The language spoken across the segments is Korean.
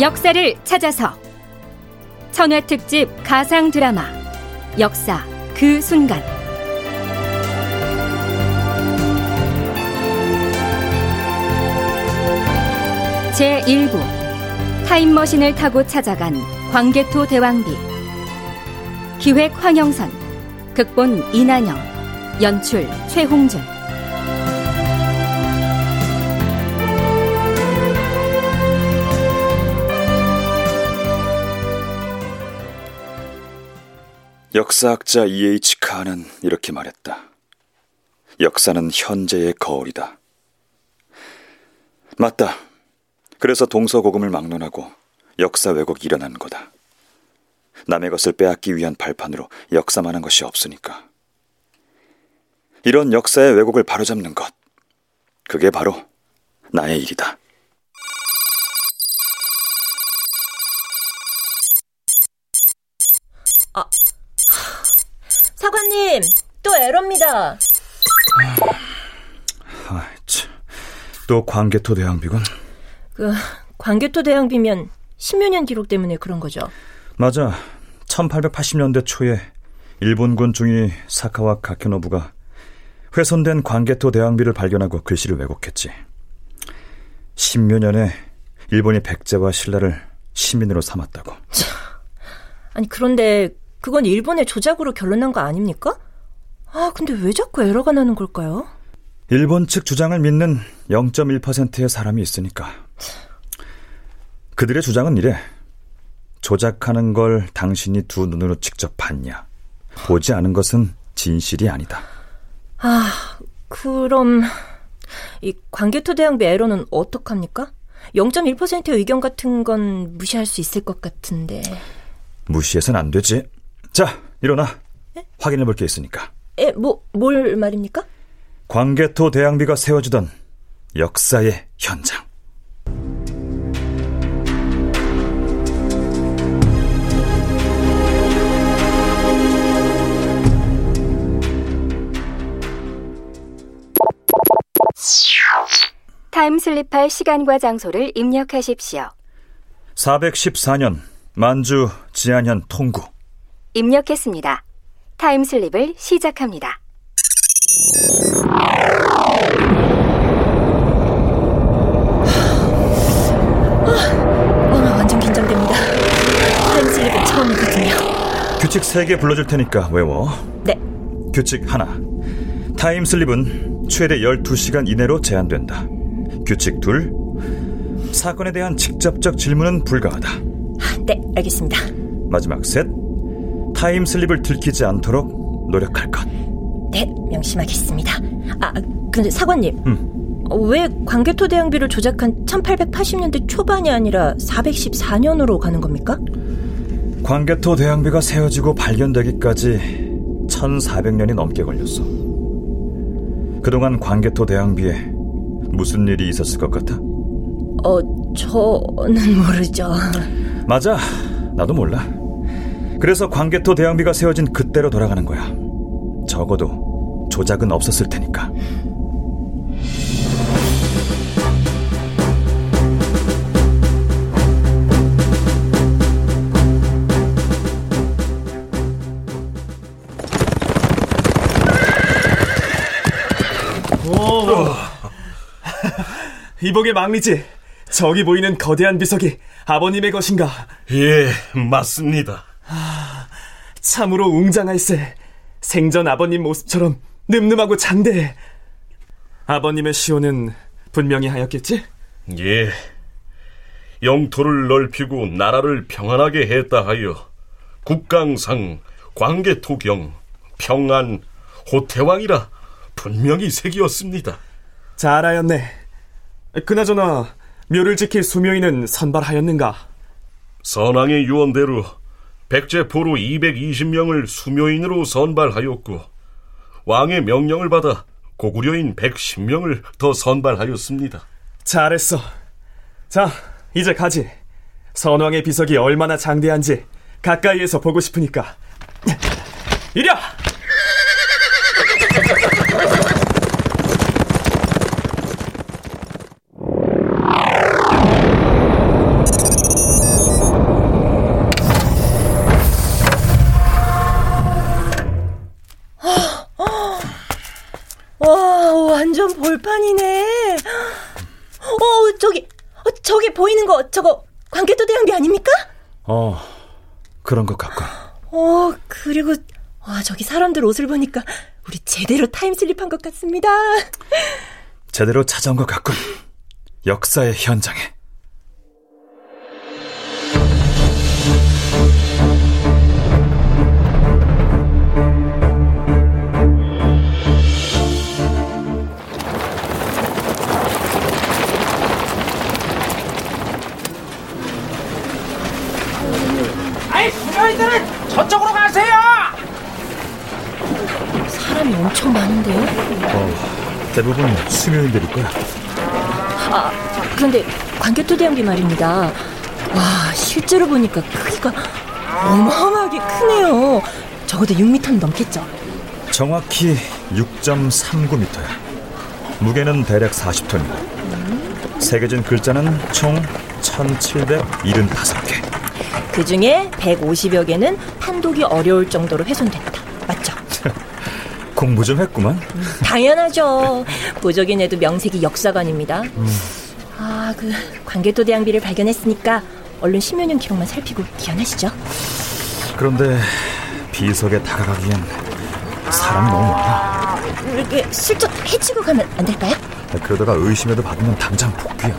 역사를 찾아서. 천회 특집 가상 드라마. 역사 그 순간. 제 1부. 타임머신을 타고 찾아간 광개토 대왕비. 기획 황영선. 극본 이난영. 연출 최홍준 역사학자 E.H. 카는 이렇게 말했다. 역사는 현재의 거울이다. 맞다. 그래서 동서고금을 막론하고 역사 왜곡이 일어난 거다. 남의 것을 빼앗기 위한 발판으로 역사만 한 것이 없으니까. 이런 역사의 왜곡을 바로잡는 것. 그게 바로 나의 일이다. 사관님, 또 에러입니다. 아, 참. 또 광개토 대왕비군. 그 광개토 대왕비면 십여 년 기록 때문에 그런 거죠. 맞아. 1880년대 초에 일본군 중위 사카와 가케노부가 훼손된 광개토 대왕비를 발견하고 글씨를 왜곡했지. 십여 년에 일본이 백제와 신라를 시민으로 삼았다고. 아니 그런데 그건 일본의 조작으로 결론난 거 아닙니까? 아, 근데 왜 자꾸 에러가 나는 걸까요? 일본 측 주장을 믿는 0.1%의 사람이 있으니까. 그들의 주장은 이래. 조작하는 걸 당신이 두 눈으로 직접 봤냐. 보지 않은 것은 진실이 아니다. 아, 그럼 이 광개토 대왕비 에러는 어떡합니까? 0.1%의 의견 같은 건 무시할 수 있을 것 같은데. 무시해선 안 되지. 자, 일어나. 에? 확인해 볼 게 있으니까. 에, 뭐, 뭘 말입니까? 광개토 대왕비가 세워주던 역사의 현장. 타임슬립할 시간과 장소를 입력하십시오. 414년 만주 지안현 통구. 입력했습니다. 타임슬립을 시작합니다. 아, 어, 완전 긴장됩니다. 타임슬립은 처음이거든요. 규칙 3개 불러줄 테니까 외워. 네. 규칙 하나. 타임슬립은 최대 12시간 이내로 제한된다. 규칙 둘. 사건에 대한 직접적 질문은 불가하다. 네, 알겠습니다. 마지막 셋. 타임슬립을 들키지 않도록 노력할 것. 네, 명심하겠습니다. 아, 근데 사관님. 음. 왜 광개토 대왕비를 조작한 1880년대 초반이 아니라 414년으로 가는 겁니까? 광개토 대왕비가 세워지고 발견되기까지 1400년이 넘게 걸렸어. 그동안 광개토 대왕비에 무슨 일이 있었을 것 같아? 어, 저는 모르죠. 맞아. 나도 몰라. 그래서 광개토 대왕비가 세워진 그때로 돌아가는 거야. 적어도 조작은 없었을 테니까. 오. 이복의 망리지. 저기 보이는 거대한 비석이 아버님의 것인가? 예, 맞습니다. 아, 참으로 웅장할세. 생전 아버님 모습처럼 늠름하고 장대해. 아버님의 시호는 분명히 하였겠지? 예. 영토를 넓히고 나라를 평안하게 했다 하여 국강상, 광개토경, 평안, 호태왕이라 분명히 색이었습니다. 잘 하였네. 그나저나 묘를 지킬 수묘인은 선발하였는가? 선왕의 유언대로 백제포로 220명을 수묘인으로 선발하였고 왕의 명령을 받아 고구려인 110명을 더 선발하였습니다. 잘했어. 자, 이제 가지. 선왕의 비석이 얼마나 장대한지 가까이에서 보고 싶으니까. 이랴! 돌판이네. 어, 저기, 어, 저기 보이는 거, 저거, 광개토 대왕비 아닙니까? 어, 그런 것 같군. 어, 그리고, 와, 저기 사람들 옷을 보니까, 우리 제대로 타임슬립한 것 같습니다. 제대로 찾아온 것 같군. 역사의 현장에. 수녀이들은 저쪽으로 가세요. 사람이 엄청 많은데요? 대부분 수묘인들일 거야. 아, 그런데 광개토 대왕비 말입니다. 와, 실제로 보니까 크기가 어마어마하게 크네요. 적어도 6m는 넘겠죠? 정확히 6.39m야. 무게는 대략 40톤이고 새겨진 글자는 총 1775개. 그 중에 150여 개는 판독이 어려울 정도로 훼손됐다. 맞죠? 공부 좀 했구만. 당연하죠. 보적인 애도 명색이 역사관입니다. 아, 그 광개토 대왕비를 발견했으니까 얼른 신묘년 기록만 살피고 기원하시죠. 그런데 비석에 다가가기엔 사람이 너무 많아. 이렇게 슬쩍 해치고 가면 안 될까요? 그러다가 의심에도 받으면 당장 복귀야.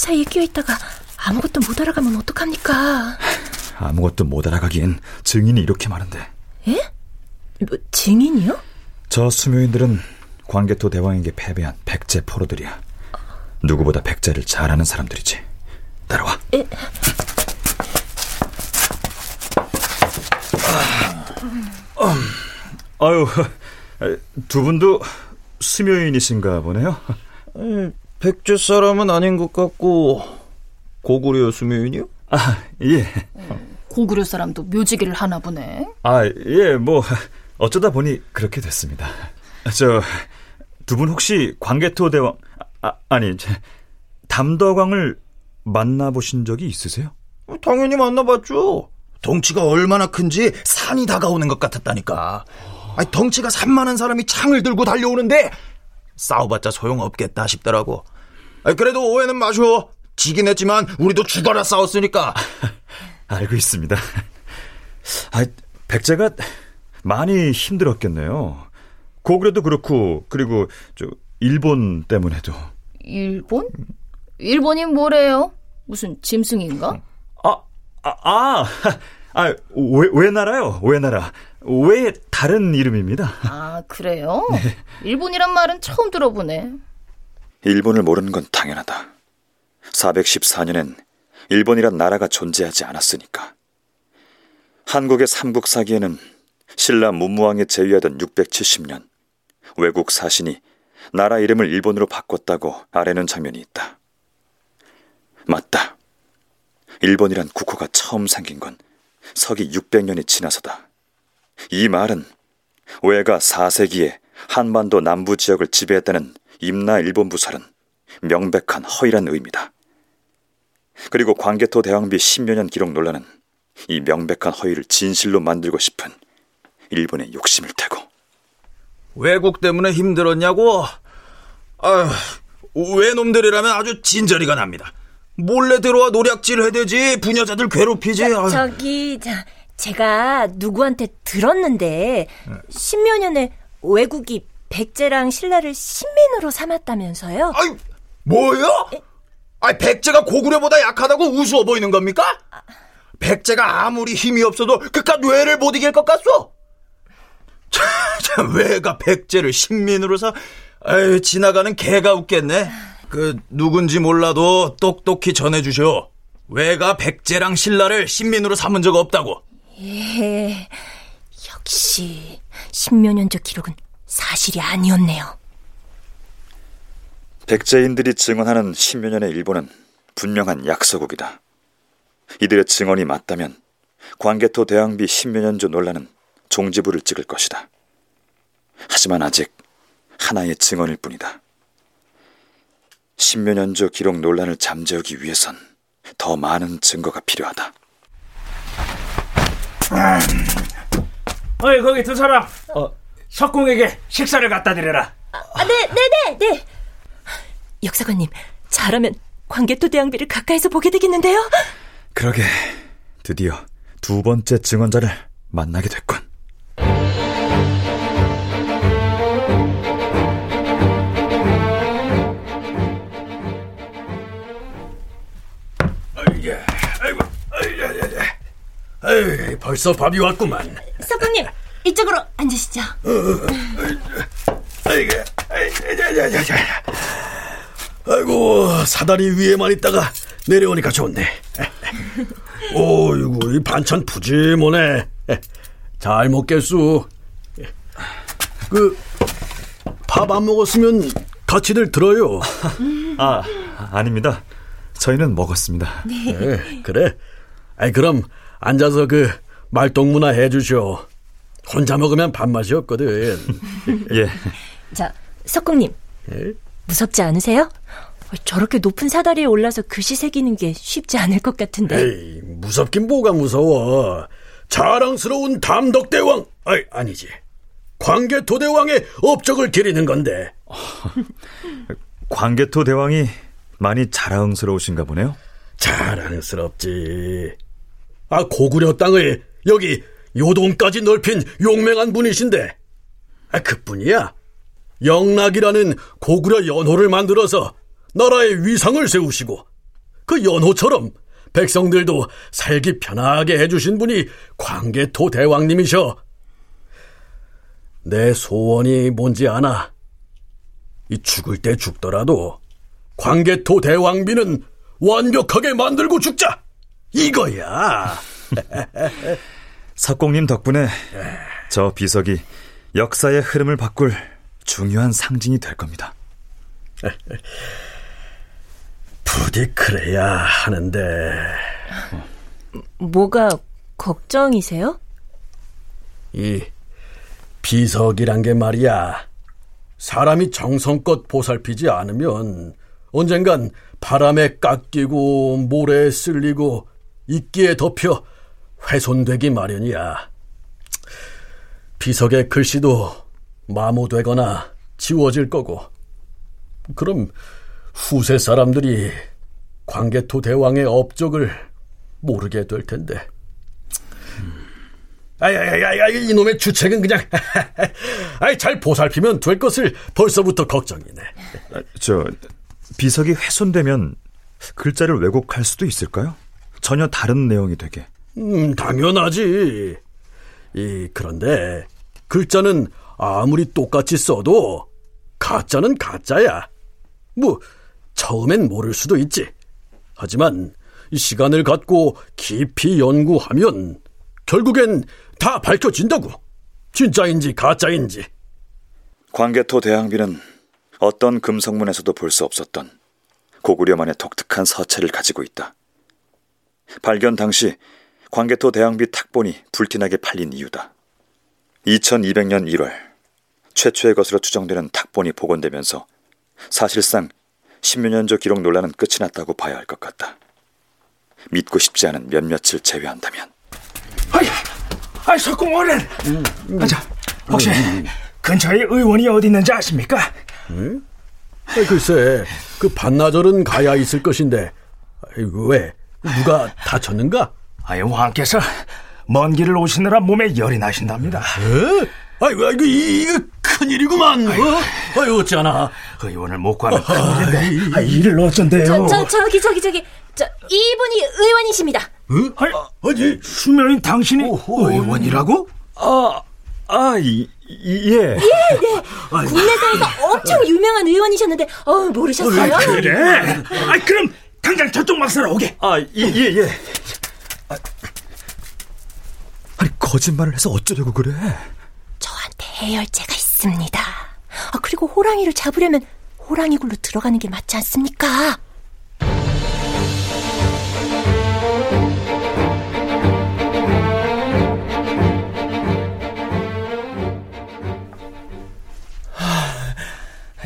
사이에 끼어 있다가 아무것도 못 알아가면 어떡합니까? 아무것도 못 알아가기엔 증인이 이렇게 많은데. 예? 뭐, 증인이요? 저 수묘인들은 광개토 대왕에게 패배한 백제 포로들이야. 누구보다 백제를 잘 아는 사람들이지. 따라와. 에? 아유, 두 분도 수묘인이신가 보네요. 백제 사람은 아닌 것 같고 고구려 수묘인이요? 아, 예. 고구려 사람도 묘지기를 하나 보네. 아, 예, 뭐, 어쩌다 보니 그렇게 됐습니다. 저, 두 분 혹시 광개토 대왕, 아, 아니, 저, 담덕왕을 만나보신 적이 있으세요? 어, 당연히 만나봤죠. 덩치가 얼마나 큰지 산이 다가오는 것 같았다니까. 아니, 덩치가 산만한 사람이 창을 들고 달려오는데 싸워봤자 소용없겠다 싶더라고. 그래도 오해는 마셔. 지긴 했지만 우리도 죽어라 싸웠으니까. 알고 있습니다. 아, 백제가 많이 힘들었겠네요. 고구려도 그렇고, 그리고, 저, 일본 때문에도. 일본? 일본이 뭐래요? 무슨 짐승인가? 아, 아, 아, 아, 왜, 왜 나라요? 왜 나라? 왜 다른 이름입니다? 아, 그래요? 일본이란 말은 처음 들어보네. 일본을 모르는 건 당연하다. 414년엔 일본이란 나라가 존재하지 않았으니까. 한국의 삼국사기에는 신라 문무왕이 제위하던 670년 외국 사신이 나라 이름을 일본으로 바꿨다고 아래는 장면이 있다. 맞다. 일본이란 국호가 처음 생긴 건 서기 600년이 지나서다. 이 말은 외가 4세기에 한반도 남부 지역을 지배했다는 임나 일본 부 설은 명백한 허위란 의미다. 그리고 광개토 대왕비 10여 년 기록 논란은 이 명백한 허위를 진실로 만들고 싶은 일본의 욕심일 테고. 외국 때문에 힘들었냐고? 아휴, 외놈들이라면 아주 진저리가 납니다. 몰래 들어와 노략질 해대지 부녀자들 괴롭히지. 아휴. 저기, 자, 제가 누구한테 들었는데, 십몇 년에 외국이 백제랑 신라를 신민으로 삼았다면서요? 아이, 뭐요? 아이, 백제가 고구려보다 약하다고 우스워 보이는 겁니까? 백제가 아무리 힘이 없어도 그깟 외를 못 이길 것 같소? 참, 참, 외가 백제를 신민으로 사, 아유, 지나가는 개가 웃겠네. 그, 누군지 몰라도 똑똑히 전해주시오. 외가 백제랑 신라를 신민으로 삼은 적 없다고. 예, 역시 십몇 년 전 기록은 사실이 아니었네요. 백제인들이 증언하는 10여 년의 일본은 분명한 약소국이다. 이들의 증언이 맞다면 광개토 대왕비 10여 년전 논란은 종지부를 찍을 것이다. 하지만 아직 하나의 증언일 뿐이다. 십몇 년조 기록 논란을 잠재우기 위해선 더 많은 증거가 필요하다. 어이 거기 두 사람 석공에게 식사를 갖다 드려라 아, 네, 네, 네, 네. 역사관님, 잘하면 광개토 대왕비를 가까이서 보게 되겠는데요? 그러게 드디어 두 번째 증언자를 만나게 됐군. 에이, 벌써 밥이 왔구만. 석관님, 이쪽으로 앉으시죠. 아이고, 아이고, 사다리 위에만 있다가 내려오니까 좋네. 오이고, 이 반찬 푸짐하네. 잘 먹겠수. 그, 밥 안 먹었으면 같이들 들어요. 아, 아닙니다. 저희는 먹었습니다. 네, 그래. 아이, 그럼 앉아서 그 말동무나 해주쇼. 혼자 먹으면 밥맛이 없거든. 예. 자, 석궁님, 예? 무섭지 않으세요? 저렇게 높은 사다리에 올라서 글씨 새기는 게 쉽지 않을 것 같은데. 에이, 무섭긴 뭐가 무서워. 자랑스러운 담덕대왕, 아이, 아니지. 광개토 대왕의 업적을 기리는 건데. 광개토 대왕이 많이 자랑스러우신가 보네요. 자랑스럽지. 아, 고구려 땅을 여기 요동까지 넓힌 용맹한 분이신데. 아, 그뿐이야. 영락이라는 고구려 연호를 만들어서 나라의 위상을 세우시고 그 연호처럼 백성들도 살기 편하게 해주신 분이 광개토 대왕님이셔. 내 소원이 뭔지 아나? 이 죽을 때 죽더라도 광개토 대왕비는 완벽하게 만들고 죽자! 이거야! 석공님 덕분에 저 비석이 역사의 흐름을 바꿀 중요한 상징이 될 겁니다. 부디 그래야 하는데. 뭐가 걱정이세요? 이 비석이란 게 말이야. 사람이 정성껏 보살피지 않으면 언젠간 바람에 깎이고 모래에 쓸리고 이끼에 덮여 훼손되기 마련이야. 비석의 글씨도 마모되거나 지워질 거고. 그럼 후세 사람들이 광개토 대왕의 업적을 모르게 될 텐데. 아야야야 이놈의 주책은 그냥 아이 잘 보살피면 될 것을 벌써부터 걱정이네. 저 비석이 훼손되면 글자를 왜곡할 수도 있을까요? 전혀 다른 내용이 되게. 음, 당연하지. 이 그런데 글자는 아무리 똑같이 써도 가짜는 가짜야. 뭐 처음엔 모를 수도 있지. 하지만 시간을 갖고 깊이 연구하면 결국엔 다 밝혀진다고. 진짜인지 가짜인지. 광개토 대왕비는 어떤 금성문에서도 볼 수 없었던 고구려만의 독특한 서체를 가지고 있다. 발견 당시 광개토 대왕비 탁본이 불티나게 팔린 이유다. 2200년 1월 최초의 것으로 추정되는 탁본이 복원되면서 사실상 10여 년조 기록 논란은 끝이 났다고 봐야 할 것 같다. 믿고 싶지 않은 몇몇을 제외한다면. 아이, 아이 석공 어른 아, 자, 혹시 근처에 의원이 어디 있는지 아십니까? 아, 글쎄, 그 반나절은 가야 있을 것인데 아이, 왜 누가 다쳤는가? 아이 왕께서 먼 길을 오시느라 몸에 열이 나신답니다 아이고, 아이고, 이- 이거 큰일이구만. 어? 아유, 어찌하나. 의원을 못 구하면 큰일인데 아, 이를 어쩐대요 저, 저, 저기, 저기, 저기. 저, 이분이 의원이십니다. 아니, 아니, 수명인 당신이 오호. 의원이라고? 아, 아, 이, 이, 예. 국내사에서 엄청 유명한 의원이셨는데, 어 모르셨어요? 그래 아 그럼 당장 저쪽 막사로 오게 아, 예, 예, 예. 아, 아니, 거짓말을 해서 어쩌려고 그래? 저한테 해열제가 있습니다. 아, 그리고 호랑이를 잡으려면 호랑이 굴로 들어가는 게 맞지 않습니까?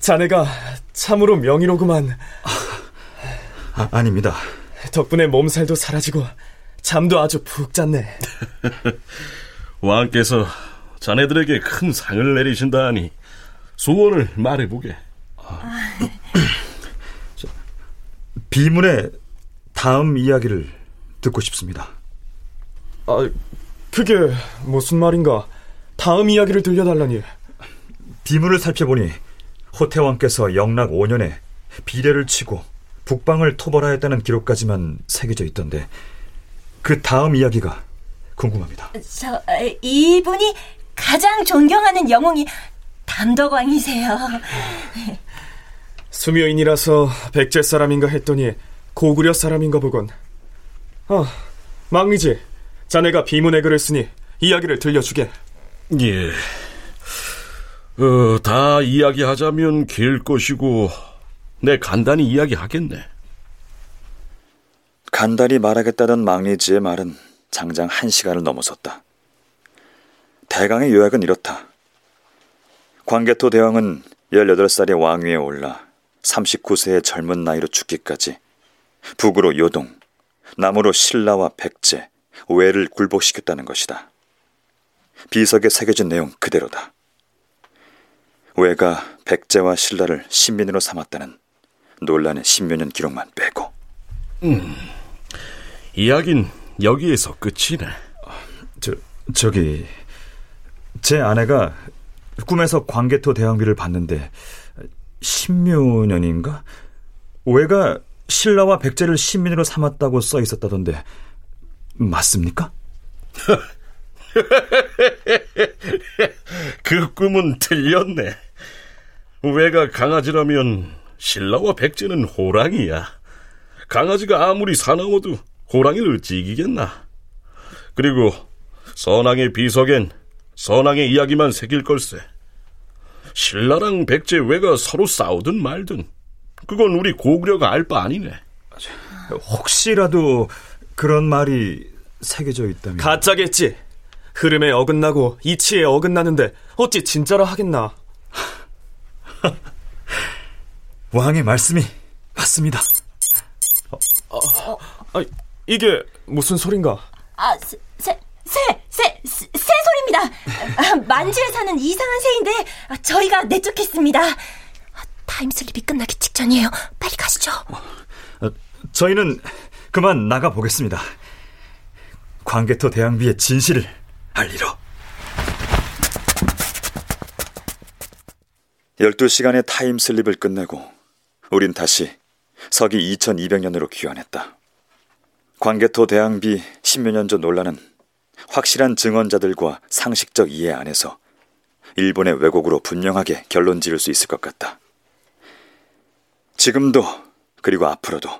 자네가 참으로 명의로구만. 아, 아 닙니다. 덕분에 몸살도 사라지고 잠도 아주 푹 잤네. 왕께서 자네들에게 큰 상을 내리신다 하니 소원을 말해보게. 비문의 다음 이야기를 듣고 싶습니다. 아, 그게 무슨 말인가? 다음 이야기를 들려달라니. 비문을 살펴보니 호태왕께서 영락 5년에 비례를 치고 북방을 토벌하였다는 기록까지만 새겨져 있던데 그 다음 이야기가 궁금합니다. 저 이분이 가장 존경하는 영웅이 담덕왕이세요. 수묘인이라서 백제 사람인가 했더니 고구려 사람인가 보군. 아, 망리지. 자네가 비문의 글을 쓰니 이야기를 들려주게. 예. 어, 다 이야기하자면 길 것이고, 내 간단히 이야기하겠네. 간단히 말하겠다던 망리지의 말은 장장 한 시간을 넘어섰다. 대강의 요약은 이렇다. 광개토 대왕은 18살의 왕위에 올라 39세의 젊은 나이로 죽기까지 북으로 요동, 남으로 신라와 백제, 외를 굴복시켰다는 것이다. 비석에 새겨진 내용 그대로다. 외가 백제와 신라를 신민으로 삼았다는 논란의 십몇 년 기록만 빼고. 음, 이야긴 여기에서 끝이네. 저, 저기, 제 아내가 꿈에서 광개토 대왕비를 봤는데, 십몇 년인가? 외가 신라와 백제를 신민으로 삼았다고 써 있었다던데, 맞습니까? 그 꿈은 틀렸네. 외가 강아지라면 신라와 백제는 호랑이야. 강아지가 아무리 사나워도 호랑이를 어찌 이기겠나. 그리고 선왕의 비석엔 선왕의 이야기만 새길 걸세. 신라랑 백제 외가 서로 싸우든 말든 그건 우리 고구려가 알 바 아니네. 혹시라도 그런 말이 새겨져 있다면 가짜겠지. 흐름에 어긋나고 이치에 어긋나는데 어찌 진짜라 하겠나. 왕의 말씀이 맞습니다. 어, 어, 아, 이게 무슨 소린가? 아, 새, 새, 새, 새, 새 소리입니다. 아, 만주에 사는 이상한 새인데 아, 저희가 내쫓겠습니다. 아, 타임슬립이 끝나기 직전이에요. 빨리 가시죠. 어, 저희는 그만 나가 보겠습니다. 광개토 대왕비의 진실을 알리러. 12시간의 타임슬립을 끝내고 우린 다시 서기 2200년으로 귀환했다. 광개토 대왕비 10여 년전 논란은 확실한 증언자들과 상식적 이해 안에서 일본의 왜곡으로 분명하게 결론 지을 수 있을 것 같다. 지금도 그리고 앞으로도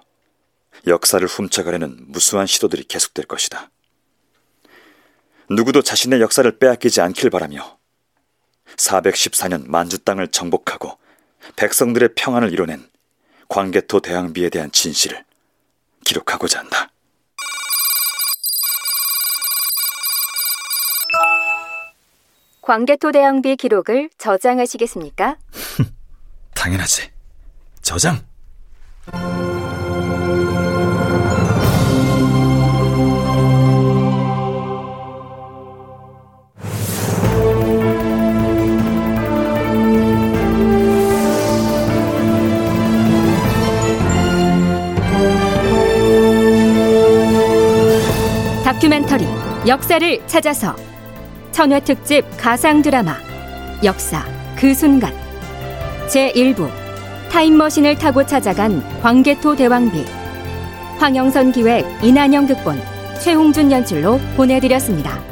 역사를 훔쳐가려는 무수한 시도들이 계속될 것이다. 누구도 자신의 역사를 빼앗기지 않길 바라며 414년 만주 땅을 정복하고 백성들의 평안을 이뤄낸 광개토 대왕비에 대한 진실을 기록하고자 한다. 광개토 대왕비 기록을 저장하시겠습니까? 당연하지. 저장. 다큐멘터리 역사를 찾아서. 천회 특집 가상 드라마 역사 그 순간. 제1부 타임머신을 타고 찾아간 광개토 대왕비. 황영선 기획 이난영 극본 최홍준 연출로 보내드렸습니다.